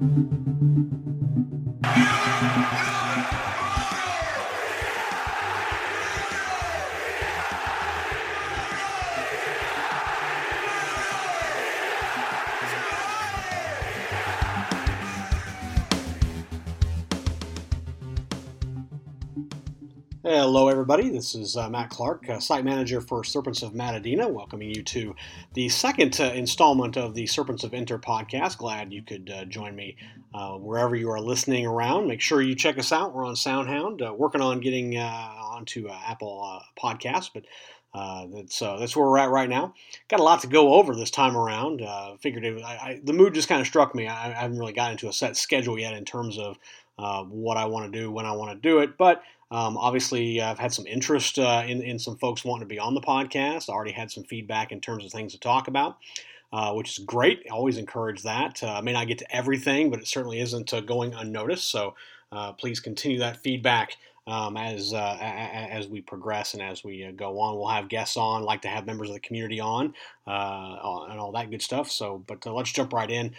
Thank you. Hello, everybody. This is uh, Matt Clark, uh, site manager for Serpents of Madonnina, welcoming you to the second uh, installment of the Serpents of Inter podcast. Glad you could uh, join me uh, wherever you are listening around. Make sure you check us out. We're on SoundHound, uh, working on getting onto Apple Podcasts, but that's that's where we're at right now. Got a lot to go over this time around. figured it, I, I, the mood just kind of struck me. I, I, haven't really got into a set schedule yet in terms of what I want to do when I want to do it, but um, obviously, I've had some interest uh, in, in some folks wanting to be on the podcast. I already had some feedback in terms of things to talk about, uh, which is great. I always encourage that. Uh, I may not get to everything, but it certainly isn't uh, going unnoticed. So uh, please continue that feedback um, as uh, as we progress and as we go on. We'll have guests on, like to have members of the community on, and all that good stuff. So, but let's jump right in.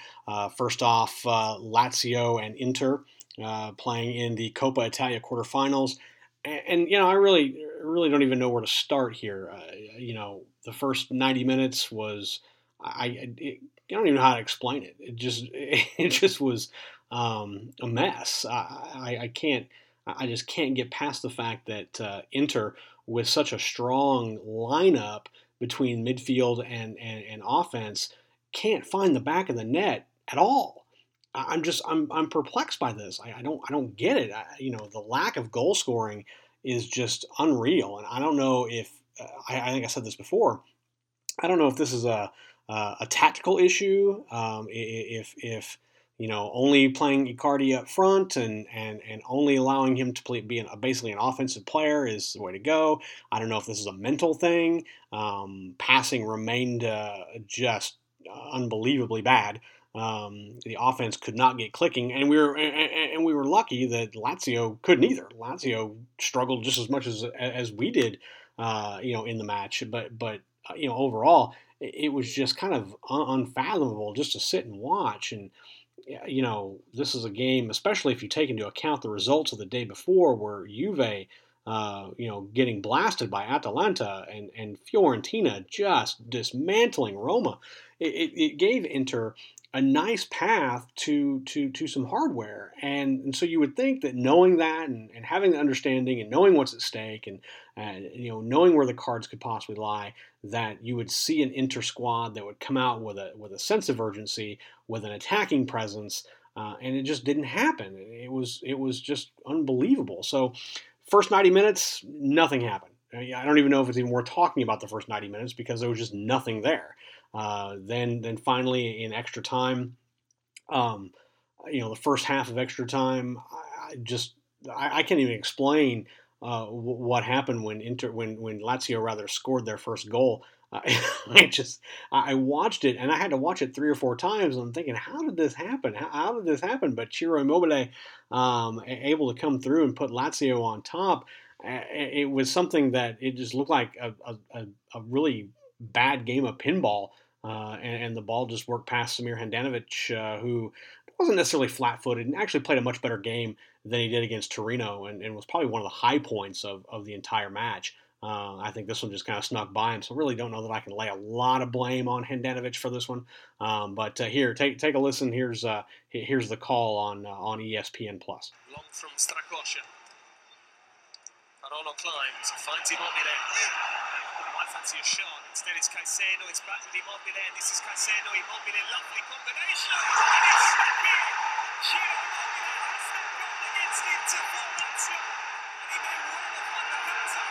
first off, Lazio and Inter uh, playing in the Coppa Italia quarterfinals. And, and, you know, I really, really don't even know where to start here. Uh, you know, the first 90 minutes was, I, it, I don't even know how to explain it. It just, it just was um, a mess. I, I, I, can't, I just can't get past the fact that uh, Inter, with such a strong lineup between midfield and, and, and offense, can't find the back of the net at all. I'm just I'm I'm perplexed by this. I, I don't I don't get it. I, you know, the lack of goal scoring is just unreal, and I don't know if uh, I, I, think I said this before. I don't know if this is a uh, a tactical issue. Um, if if you know only playing Icardi up front and and and only allowing him to play be an, basically an offensive player is the way to go. I don't know if this is a mental thing. Um, passing remained uh, just unbelievably bad. Um, the offense could not get clicking, and we were and, we were lucky that Lazio couldn't either. Lazio struggled just as much as as we did, uh, you know, in the match. But but uh, you know, overall, it, was just kind of un- unfathomable just to sit and watch. And you know, this is a game, especially if you take into account the results of the day before, where Juve. Uh, you know, getting blasted by Atalanta and, and Fiorentina just dismantling Roma. It, it, it gave Inter a nice path to to to some hardware. And, and so you would think that knowing that and, and having the understanding and knowing what's at stake and uh, you know knowing where the cards could possibly lie that you would see an inter squad that would come out with a with a sense of urgency with an attacking presence uh, and it just didn't happen. It was it was just unbelievable. So first 90 minutes nothing happened. I don't even know if it's even worth talking about the first 90 minutes because there was just nothing there. Uh, then then finally in extra time, um, you know, the first half of extra time, I just I, I can't even explain uh, w- what happened when Inter when when Lazio rather scored their first goal. Uh, I just I watched it and I had to watch it three or four times. And I'm thinking, how did this happen? How, how did this happen? But Ciro Immobile um, able to come through and put Lazio on top. It was something that it just looked like a, a, a really bad game of pinball uh, and, and, the ball just worked past Samir Handanovic, uh, who wasn't necessarily flat-footed and actually played a much better game than he did against Torino, and, and was probably one of the high points of, of the entire match. Uh, I think this one just kind of snuck by him, so really don't know that I can lay a lot of blame on Handanovic for this one. Um, but uh, here, take take a listen. Here's uh, here's the call on on ESPN Plus. Long from climbs, finds Immobile fancy a shot. Instead, it's Caicedo. It's back with Immobile. This is Caicedo. Immobile, lovely combination. And it's Ciro Immobile has the goal against Inter for Lazio. And he may well have won the counter.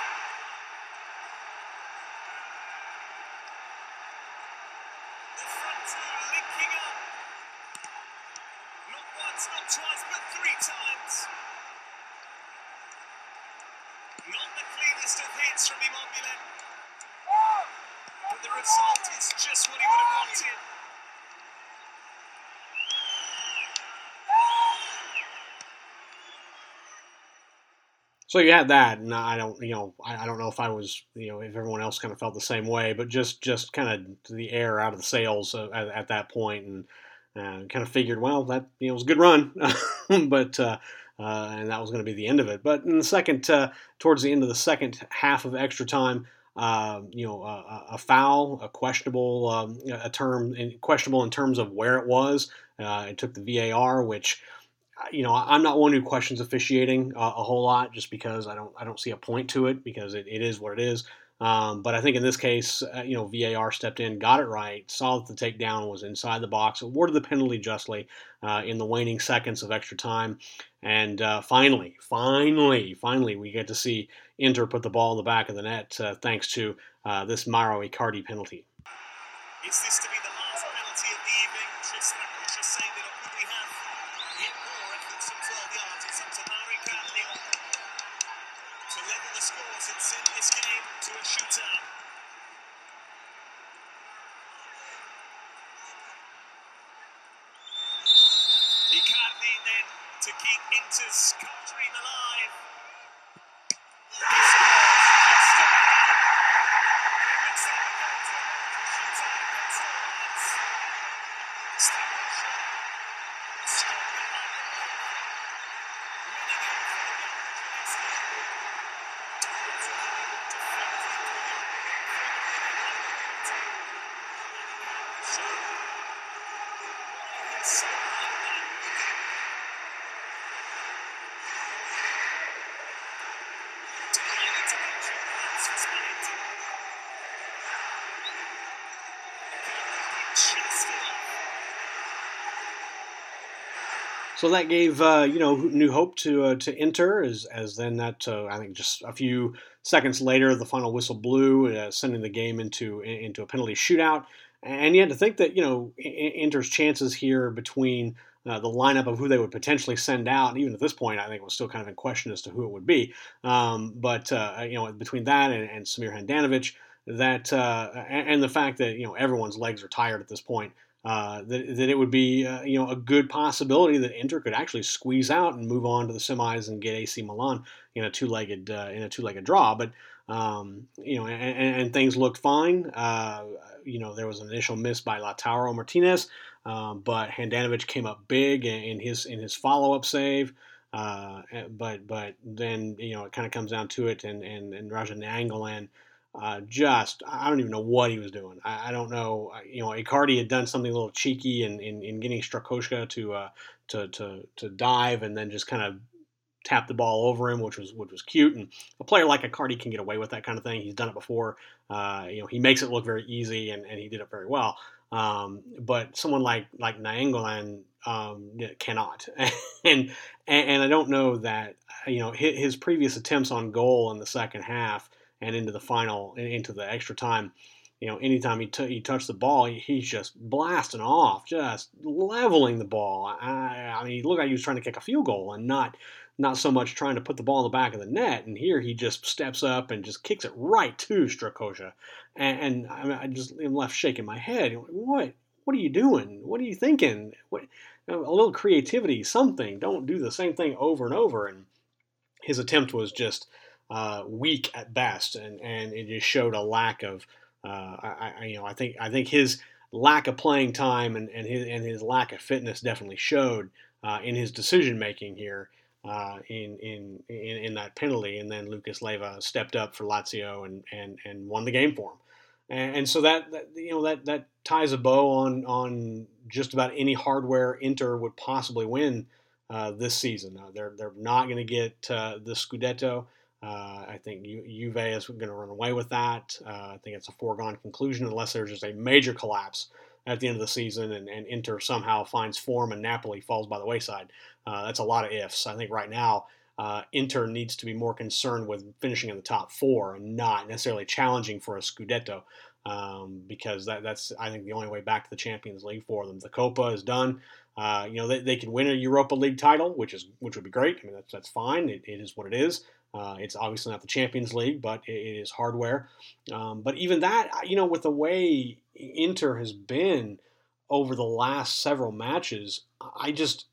The front two linking up. Not once, not twice, but three times. Not the cleanest of hits from Immobile. But the result is just what he would have wanted. So you had that, and I don't, you know, I, I, don't know if I was, you know, if everyone else kind of felt the same way, but just, just kind of the air out of the sails at, at that point, and uh, kind of figured, well, that you know was a good run, but uh, uh, and that was going to be the end of it. But in the second, uh, towards the end of the second half of extra time, uh, you know, a, a, foul, a questionable, um, a term in, questionable in terms of where it was. Uh, it took the VAR, which you know, I'm not one who questions officiating a whole lot, just because I don't I don't see a point to it because it, it is what it is. Um, but I think in this case, uh, you know, VAR stepped in, got it right, saw that the takedown was inside the box, awarded the penalty justly uh, in the waning seconds of extra time. And uh, finally, finally, finally, we get to see Inter put the ball in the back of the net uh, thanks to uh, this Mauro Icardi penalty. Is this to be the last penalty of the evening? Should Strakosha save it, or could we have hit more efforts from 12 yards? It's up to Mauro Icardi to level the scores and send this game to a shootout. Icardi then to keep Inter's cup dream alive. He scores just about. And it looks like we're going to a shootout against the Lions. Strakosha strong behind the ball. Winning it for the Giants. So that gave uh, you know new hope to uh, to Inter as as then that uh, I think just a few seconds later the final whistle blew, uh, sending the game into into a penalty shootout. And you had to think that you know Inter's chances here between uh, the lineup of who they would potentially send out, and even at this point, I think it was still kind of in question as to who it would be. Um, but uh, you know between that and, and Samir Handanovic, that and, and the fact that you know everyone's legs are tired at this point. Uh, that, that it would be uh, you know a good possibility that Inter could actually squeeze out and move on to the semis and get AC Milan in a two-legged uh, in a two-legged draw. But um, you know, and, and, things looked fine. Uh, you know, there was an initial miss by Lautaro Martinez, um, but Handanovic came up big in his in his follow-up save. Uh, but but then you know it kind of comes down to it, and and, and Radja Nainggolan uh, just I don't even know what he was doing. I, I, don't know. You know, Icardi had done something a little cheeky in, in, in getting Strakosha to, uh, to to to dive and then just kind of tap the ball over him, which was which was cute. And a player like Icardi can get away with that kind of thing. He's done it before. Uh, you know, he makes it look very easy, and, and he did it very well. Um, but someone like like Nainggolan um, cannot, and, and and I don't know that you know his, his previous attempts on goal in the second half and into the final, into the extra time. You know, anytime he, t- he touched the ball, he's just blasting off, just leveling the ball. I, I mean, he looked like he was trying to kick a field goal and not not so much trying to put the ball in the back of the net. And here he just steps up and just kicks it right to Strakosha. And, and I, I just am left shaking my head. What? What are you doing? What are you thinking? What? A little creativity, something. Don't do the same thing over and over. And his attempt was just uh, weak at best, and, and it just showed a lack of, uh, I, I, you know, I think I think his lack of playing time and, and his and his lack of fitness definitely showed uh, in his decision making here uh, in, in in in that penalty, and then Lucas Leiva stepped up for Lazio and and and won the game for him. And, and so that, that, you know that that ties a bow on on just about any hardware Inter would possibly win uh, this season. Uh, they're they're not going to get uh, the Scudetto. Uh, I think Ju- Juve is going to run away with that. Uh, I think it's a foregone conclusion unless there's just a major collapse at the end of the season and, and Inter somehow finds form and Napoli falls by the wayside. Uh, that's a lot of ifs. I think right now uh, Inter needs to be more concerned with finishing in the top four and not necessarily challenging for a Scudetto. Um, because that, that's I think the only way back to the Champions League for them. The Copa is done. Uh, you know they, they can win a Europa League title, which is which would be great. I mean that's that's fine. It, it is what it is. Uh, it's obviously not the Champions League, but it is hardware. Um, but even that, you know, with the way Inter has been over the last several matches, I just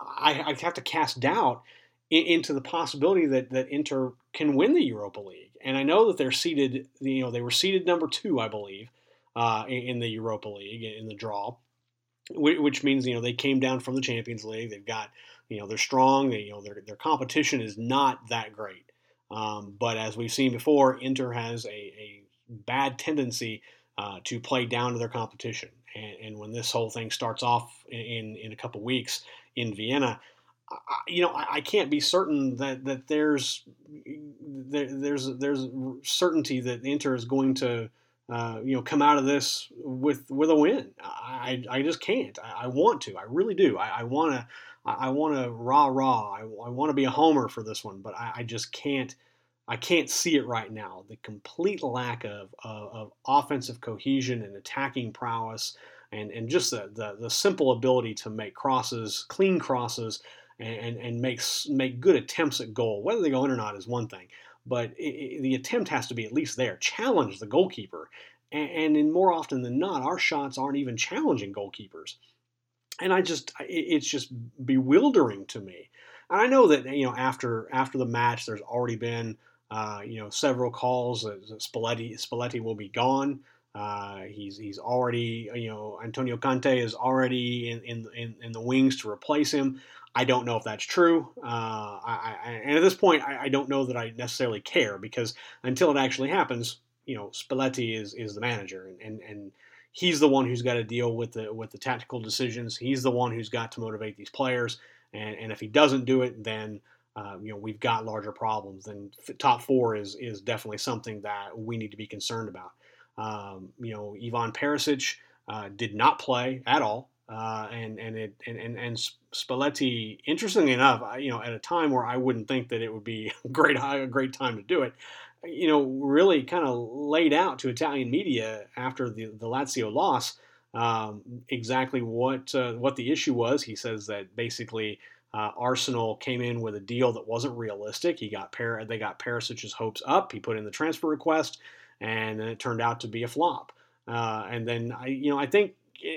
I, I have to cast doubt into the possibility that that Inter can win the Europa League. And I know that they're seated, you know, they were seated number two, I believe, uh, in, the Europa League in the draw. which means you know they came down from the Champions League. They've got you know they're strong. You know their their competition is not that great. Um, but as we've seen before, Inter has a, a bad tendency uh, to play down to their competition. And, and, when this whole thing starts off in in a couple weeks in Vienna, I, you know I, I, can't be certain that that there's there, there's there's certainty that Inter is going to uh, you know, come out of this with with a win. I, I just can't. I, I want to. I really do. I want to. I, want to rah rah. I, I want to be a homer for this one, but I, I, just can't. I can't see it right now. The complete lack of, of, of offensive cohesion and attacking prowess, and, and just the, the, the simple ability to make crosses, clean crosses, and, and make make good attempts at goal. Whether they go in or not is one thing but it, it, the attempt has to be at least there. Challenge the goalkeeper. And, and in more often than not, our shots aren't even challenging goalkeepers. And I just it's just bewildering to me. And I know that you know after after the match, there's already been uh, you know several calls that Spalletti Spalletti will be gone. Uh, he's he's already you know Antonio Conte is already in, in in, in the wings to replace him. I don't know if that's true. Uh, I, I, and at this point, I, I, don't know that I necessarily care because until it actually happens, you know, Spalletti is, is the manager, and, and, and he's the one who's got to deal with the with the tactical decisions. He's the one who's got to motivate these players, and, and if he doesn't do it, then uh, you know we've got larger problems. Then top four is is definitely something that we need to be concerned about. Um, you know, Ivan Perisic uh, did not play at all. Uh, and and it and, and and Spalletti, interestingly enough, you know, at a time where I wouldn't think that it would be a great a great time to do it, you know, really kind of laid out to Italian media after the the Lazio loss um, exactly what uh, what the issue was. He says that basically uh, Arsenal came in with a deal that wasn't realistic. He got per- they got Perisic's hopes up. He put in the transfer request, and then it turned out to be a flop. Uh, and then I, you know, I think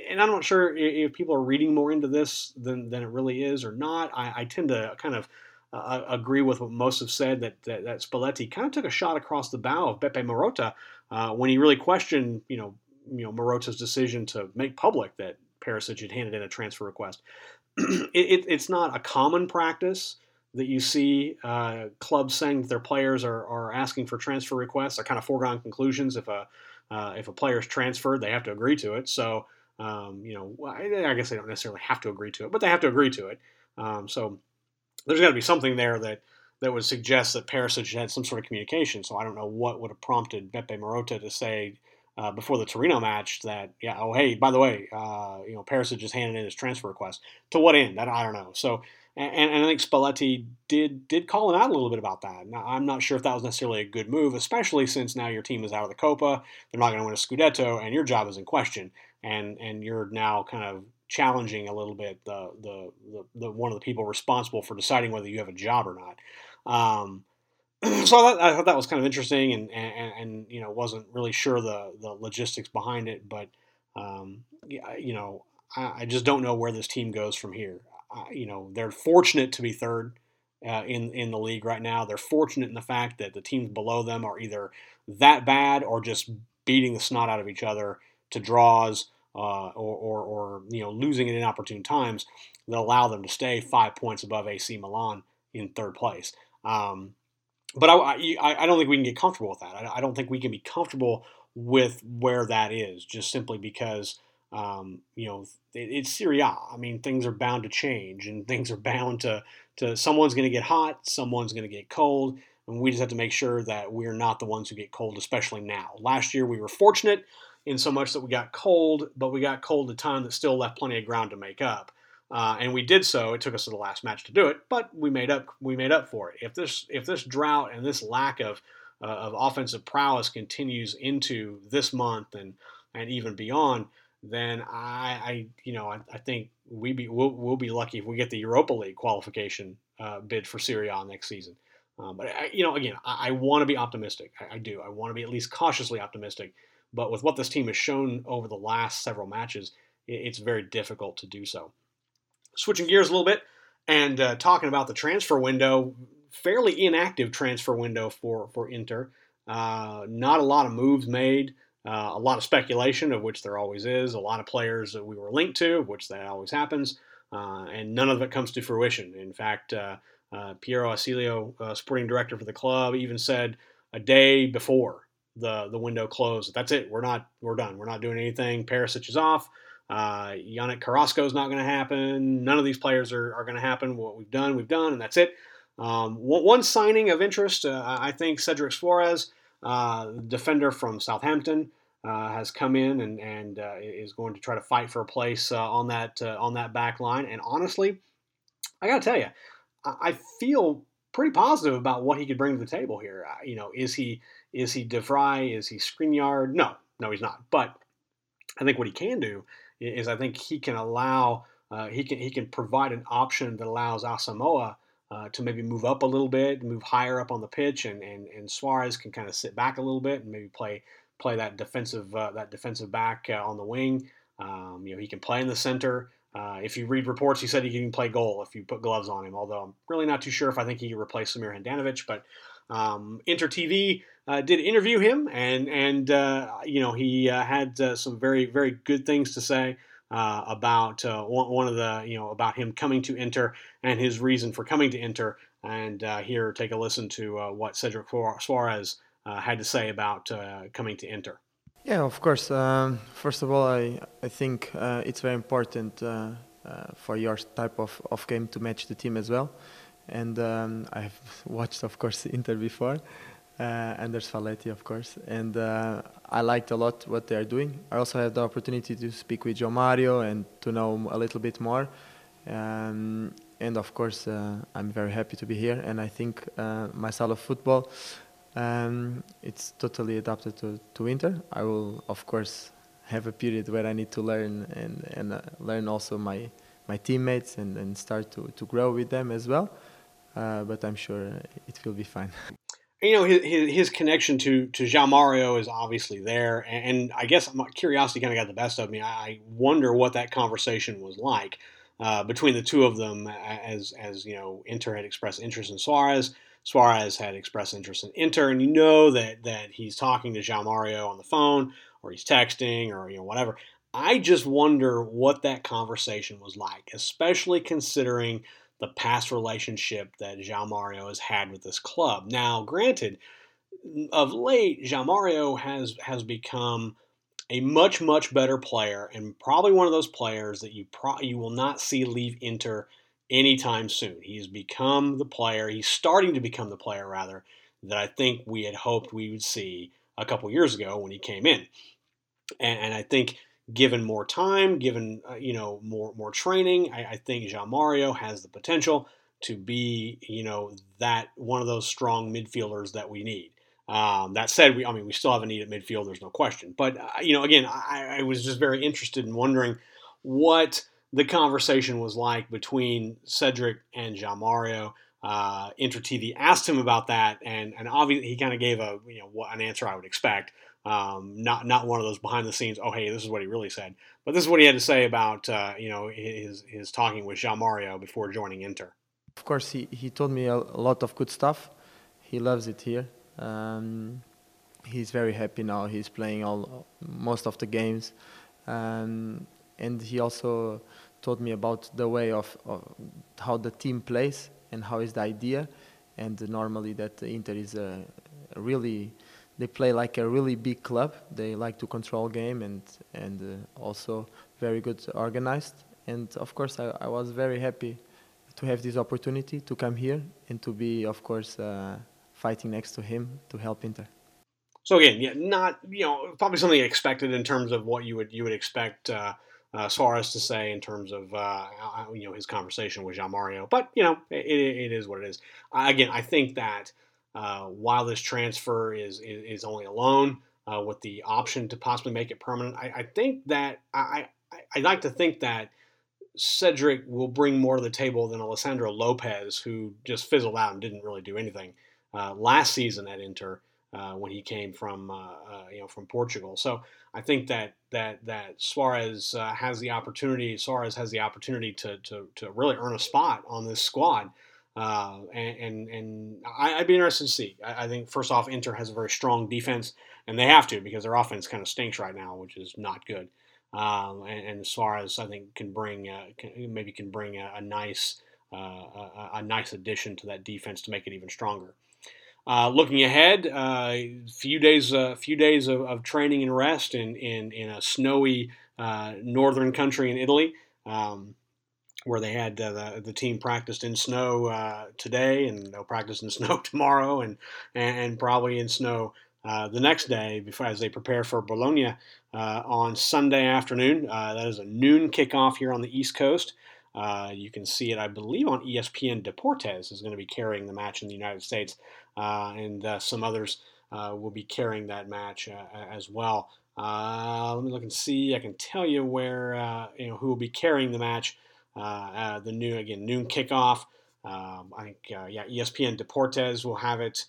and I'm not sure if people are reading more into this than, than it really is or not. I, I tend to kind of uh, agree with what most have said that, that, that Spalletti kind of took a shot across the bow of Beppe Marotta uh, when he really questioned, you know, you know Marotta's decision to make public that Perisic had handed in a transfer request. it, it, it's not a common practice that you see uh, clubs saying that their players are, are asking for transfer requests. They're kind of foregone conclusions. If a uh, if a player is transferred, they have to agree to it. So um, you know, I, I, guess they don't necessarily have to agree to it, but they have to agree to it. Um, so there's got to be something there that that would suggest that Perisic had some sort of communication. So I don't know what would have prompted Beppe Marotta to say uh, before the Torino match that, yeah, oh hey, by the way, uh, you know, Perisic just handed in his transfer request. To what end? I, I don't know. So and, and, I think Spalletti did did call him out a little bit about that. Now I'm not sure if that was necessarily a good move, especially since now your team is out of the Copa, they're not going to win a Scudetto, and your job is in question and and you're now kind of challenging a little bit the, the, the, the one of the people responsible for deciding whether you have a job or not. Um, so I thought, I thought, that was kind of interesting, and, and, and you know wasn't really sure the the logistics behind it, but um, you know I, I, just don't know where this team goes from here. you know they're fortunate to be third. Uh, in in the league right now, they're fortunate in the fact that the teams below them are either that bad or just beating the snot out of each other to draws uh, or, or, or, you know losing it in opportune times that allow them to stay five points above AC Milan in third place. Um, but I, I, I, don't think we can get comfortable with that. I, I, don't think we can be comfortable with where that is just simply because um, you know it, it's Serie A. I mean things are bound to change and things are bound to to someone's going to get hot, someone's going to get cold. And we just have to make sure that we're not the ones who get cold, especially now. Last year we were fortunate in so much that we got cold, but we got cold at a time that still left plenty of ground to make up. Uh, and we did so. It took us to the last match to do it, but we made up. We made up for it. If this if this drought and this lack of uh, of offensive prowess continues into this month and and even beyond, then I, I you know I, I think we be we'll, we'll, be lucky if we get the Europa League qualification uh, bid for Serie A next season. Um, but I, you know, again, I, I want to be optimistic. I, I do. I want to be at least cautiously optimistic but with what this team has shown over the last several matches, it's very difficult to do so. Switching gears a little bit and uh, talking about the transfer window, fairly inactive transfer window for, for Inter. Uh, not a lot of moves made. Uh, a lot of speculation, of which there always is. A lot of players that we were linked to, which that always happens, uh, and none of it comes to fruition. In fact, uh, uh Piero Ausilio, uh, sporting director for the club, even said a day before the the window closed, "That's it. We're not. We're done. We're not doing anything. Perisic is off. Uh, Yannick Carrasco is not going to happen. None of these players are, are going to happen. What we've done, we've done, and that's it." Um, one signing of interest, uh, I think Cedric Soares, uh, defender from Southampton, uh, has come in and, and uh, is going to try to fight for a place uh, on that uh, on that back line. And honestly, I got to tell you, I, feel pretty positive about what he could bring to the table here. you know, is he is he De Vrij? Is he Skriniar? No, no, he's not. But I think what he can do is I think he can allow he can he can provide an option that allows Asamoah uh, to maybe move up a little bit, move higher up on the pitch, and and, and Suarez can kind of sit back a little bit and maybe play play that defensive uh, that defensive back uh, on the wing. Um, you know, he can play in the center. Uh, if you read reports, he said he can play goal if you put gloves on him. Although I'm really not too sure if I think he can replace Samir Handanovic. But um, Inter TV uh, did interview him, and and uh, you know he had some very very good things to say uh, about uh, one, of the you know about him coming to Inter and his reason for coming to Inter. And uh, here, take a listen to uh, what Cedric Suarez uh, had to say about uh, coming to Inter. Yeah, of course. Um, first of all, I I think it's very important for your type of, of game to match the team as well. And um, I've watched, of course, Inter before uh, Anders Spalletti, of course. And uh, I liked a lot what they are doing. I also had the opportunity to speak with João Mario and to know a little bit more. Um, and of course, uh, I'm very happy to be here. And I think uh, my style of football, um, it's totally adapted to, to Inter. I will, of course, have a period where I need to learn and, and uh, learn also my, my teammates and, and start to, to grow with them as well. Uh, but I'm sure it will be fine. you know his, his connection to to João Mario is obviously there, and I guess my curiosity kind of got the best of me. I wonder what that conversation was like uh, between the two of them, as as you know, Inter had expressed interest in Soares, Soares had expressed interest in Inter, and you know that that he's talking to João Mario on the phone, or he's texting, or you know whatever. I just wonder what that conversation was like, especially considering the past relationship that João Mario has had with this club. Now, granted, of late, João Mario has has become a much much better player, and probably one of those players that you pro- you will not see leave Inter anytime soon. He's become the player. He's starting to become the player rather that I think we had hoped we would see a couple years ago when he came in, and, and I think given more time, given uh, you know more more training, I, I think João Mario has the potential to be you know that one of those strong midfielders that we need. Um, that said, we I mean we still have a need at midfield. There's no question. But uh, you know, again, I, I, was just very interested in wondering what the conversation was like between Cedric and João Mario. Uh, Inter TV asked him about that, and and obviously he kind of gave a you know an answer I would expect. Um, not not one of those behind the scenes. Oh, hey, this is what he really said. But this is what he had to say about uh, you know his his talking with João Mario before joining Inter. Of course, he, he told me a, a lot of good stuff. He loves it here. Um, he's very happy now. He's playing all most of the games, um, and he also told me about the way of, of, how the team plays and how is the idea. And normally, that Inter is a really they play like a really big club. They like to control game and and uh, also very good organized. And of course, I, I, was very happy to have this opportunity to come here and to be, of course, uh, fighting next to him to help Inter. So again, yeah, not you know probably something expected in terms of what you would you would expect uh, uh, Soares to say in terms of uh, you know his conversation with João Mario, but you know it, it is what it is. again, I think that uh, while this transfer is is, is only a loan uh, with the option to possibly make it permanent, I, I think that I, I I like to think that Cedric will bring more to the table than Alessandro Lopez, who just fizzled out and didn't really do anything uh, last season at Inter uh, when he came from uh, uh, you know from Portugal. So I think that that that Soares has the opportunity. Soares has the opportunity to to to really earn a spot on this squad Uh, and and, and I, would be interested to see. I, I, think first off, Inter has a very strong defense, and they have to because their offense kind of stinks right now, which is not good. Um, and, and, Suarez, I think, can bring uh, can, maybe can bring a, a nice uh, a, a, nice addition to that defense to make it even stronger. Uh, looking ahead, a uh, few days a few days of, of, training and rest in in, in a snowy uh, northern country in Italy. Um, where they had uh, the, the team practiced in snow uh, today and they'll practice in snow tomorrow and, and, probably in snow uh, the next day before as they prepare for Bologna uh, on Sunday afternoon. Uh, that is a noon kickoff here on the East Coast. Uh, you can see it, I believe, on ESPN. Deportes is going to be carrying the match in the United States, and some others will be carrying that match as well. let me look and see. I can tell you where you know who will be carrying the match. Uh, uh, the noon again noon kickoff. Um, I think uh, yeah, ESPN Deportes will have it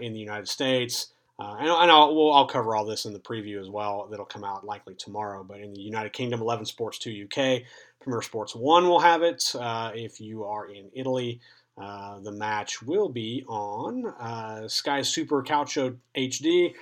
in the United States. Uh, and, and I'll, we'll, I'll cover all this in the preview as well. That'll come out likely tomorrow. But in the United Kingdom, 11 Sports 2 UK, Premier Sports 1 will have it. Uh, if you are in Italy, uh, the match will be on Sky Super Calcio HD,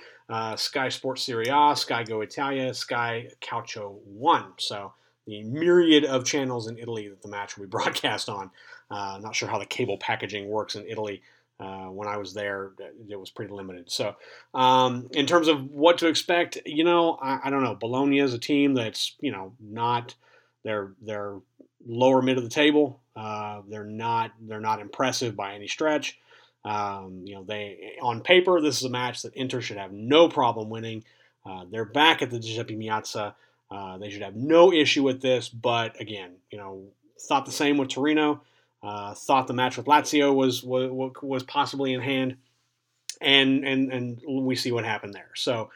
Sky Sports Serie A, Sky Go Italia, Sky Calcio 1. So the myriad of channels in Italy that the match will be broadcast on. Uh, not sure how the cable packaging works in Italy. Uh, when I was there, it was pretty limited. So, um, in terms of what to expect, you know, I, I, don't know. Bologna is a team that's you know not they're they're lower mid of the table. Uh, they're not they're not impressive by any stretch. Um, you know, they on paper this is a match that Inter should have no problem winning. Uh, they're back at the Giuseppe Meazza. Uh, they should have no issue with this, but again, you know, thought the same with Torino. Uh, thought the match with Lazio was, was was possibly in hand, and and and we see what happened there. So.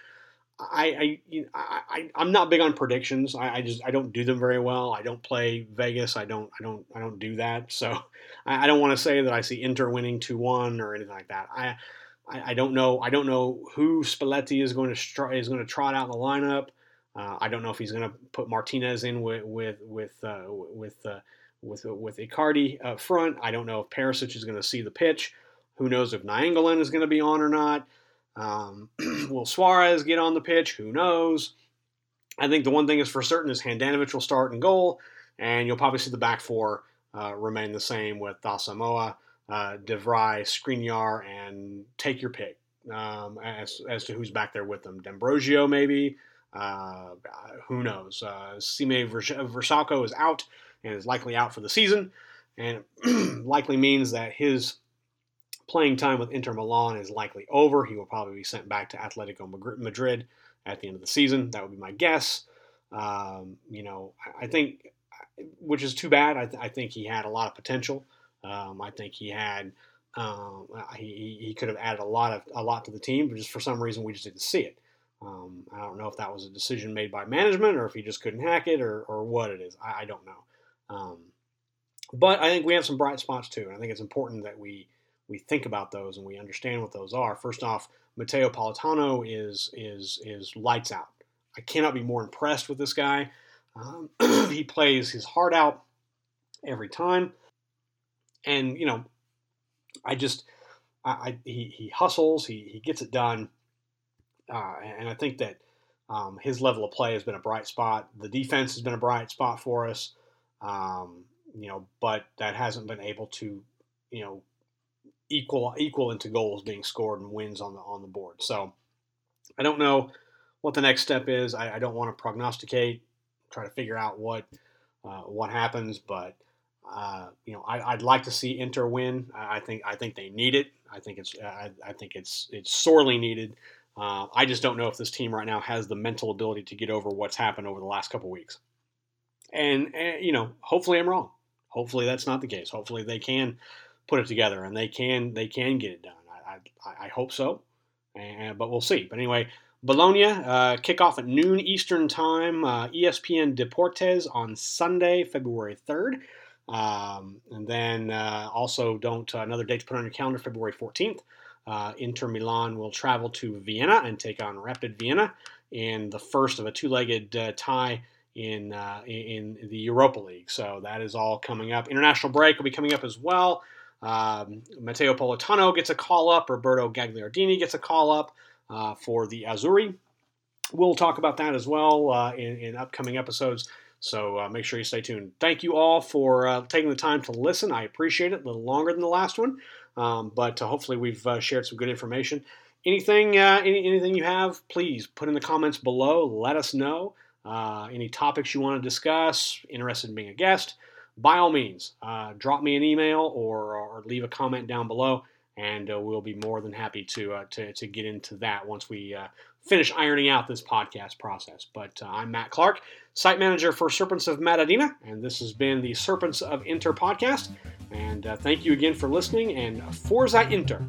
I, I, I, I'm not big on predictions. I, I, just I don't do them very well. I don't play Vegas. I don't I don't I don't do that. So I, I don't want to say that I see Inter winning two one or anything like that. I, I, I don't know I don't know who Spalletti is going to is going to trot out in the lineup. Uh, I don't know if he's going to put Martinez in with with with uh, with uh, with with Icardi up front. I don't know if Perisic is going to see the pitch. Who knows if Nainggolan is going to be on or not? Um, will Suarez get on the pitch? Who knows? I think the one thing is for certain is Handanovic will start in goal, and you'll probably see the back four uh, remain the same with Asamoah, uh, De Vrij, Skriniar, and take your pick um, as, as to who's back there with them. D'Ambrosio maybe, uh, who knows? Uh, Sime Vrsaljko is out and is likely out for the season, and likely means that his playing time with Inter Milan is likely over. He will probably be sent back to Atletico Madrid at the end of the season. That would be my guess. Um, you know, I think, which is too bad. I, th- I think he had a lot of potential. Um, I think he had. Um, he, he could have added a lot of a lot to the team, but just for some reason we just didn't see it. Um, I don't know if that was a decision made by management or if he just couldn't hack it or, or what it is. I, I don't know. Um, but I think we have some bright spots too. And I think it's important that we we think about those and we understand what those are. First off, Matteo Politano is is is lights out. I cannot be more impressed with this guy. Um, he plays his heart out every time, and you know, I just I, I he, he hustles. He he gets it done. Uh, and I think that um, his level of play has been a bright spot. The defense has been a bright spot for us, um, you know, but that hasn't been able to, you know, equal equal into goals being scored and wins on the on the board. So I don't know what the next step is. I, I don't want to prognosticate, try to figure out what uh, what happens, but uh, you know, I, would like to see Inter win. I, I, think I think they need it. I think it's I, I think it's it's sorely needed. Uh, I just don't know if this team right now has the mental ability to get over what's happened over the last couple weeks. And, and, you know, hopefully I'm wrong. Hopefully that's not the case. Hopefully they can put it together and they can they can get it done. I, I, I hope so, and, but we'll see. But anyway, Bologna uh, kickoff at noon Eastern time. Uh, ESPN Deportes on Sunday, February third. Um, and then uh, also don't uh, another date to put on your calendar, February 14th. Uh, Inter Milan will travel to Vienna and take on Rapid Vienna in the first of a two-legged uh, tie in uh, in the Europa League. So that is all coming up. International break will be coming up as well. Um, Matteo Politano gets a call up. Roberto Gagliardini gets a call up uh, for the Azzurri. We'll talk about that as well uh, in, in, upcoming episodes. So uh, make sure you stay tuned. Thank you all for uh, taking the time to listen. I appreciate it. A little longer than the last one, um, but uh, hopefully we've uh, shared some good information. Anything, any, anything you have, please put in the comments below. Let us know. any topics you want to discuss, interested in being a guest by all means, uh, drop me an email or, or, leave a comment down below, and uh, we'll be more than happy to, uh, to, to, get into that once we uh, finish ironing out this podcast process. But uh, I'm Matt Clark, site manager for Serpents of Madonnina, and this has been the Serpents of Inter podcast. And uh, thank you again for listening, and Forza Inter.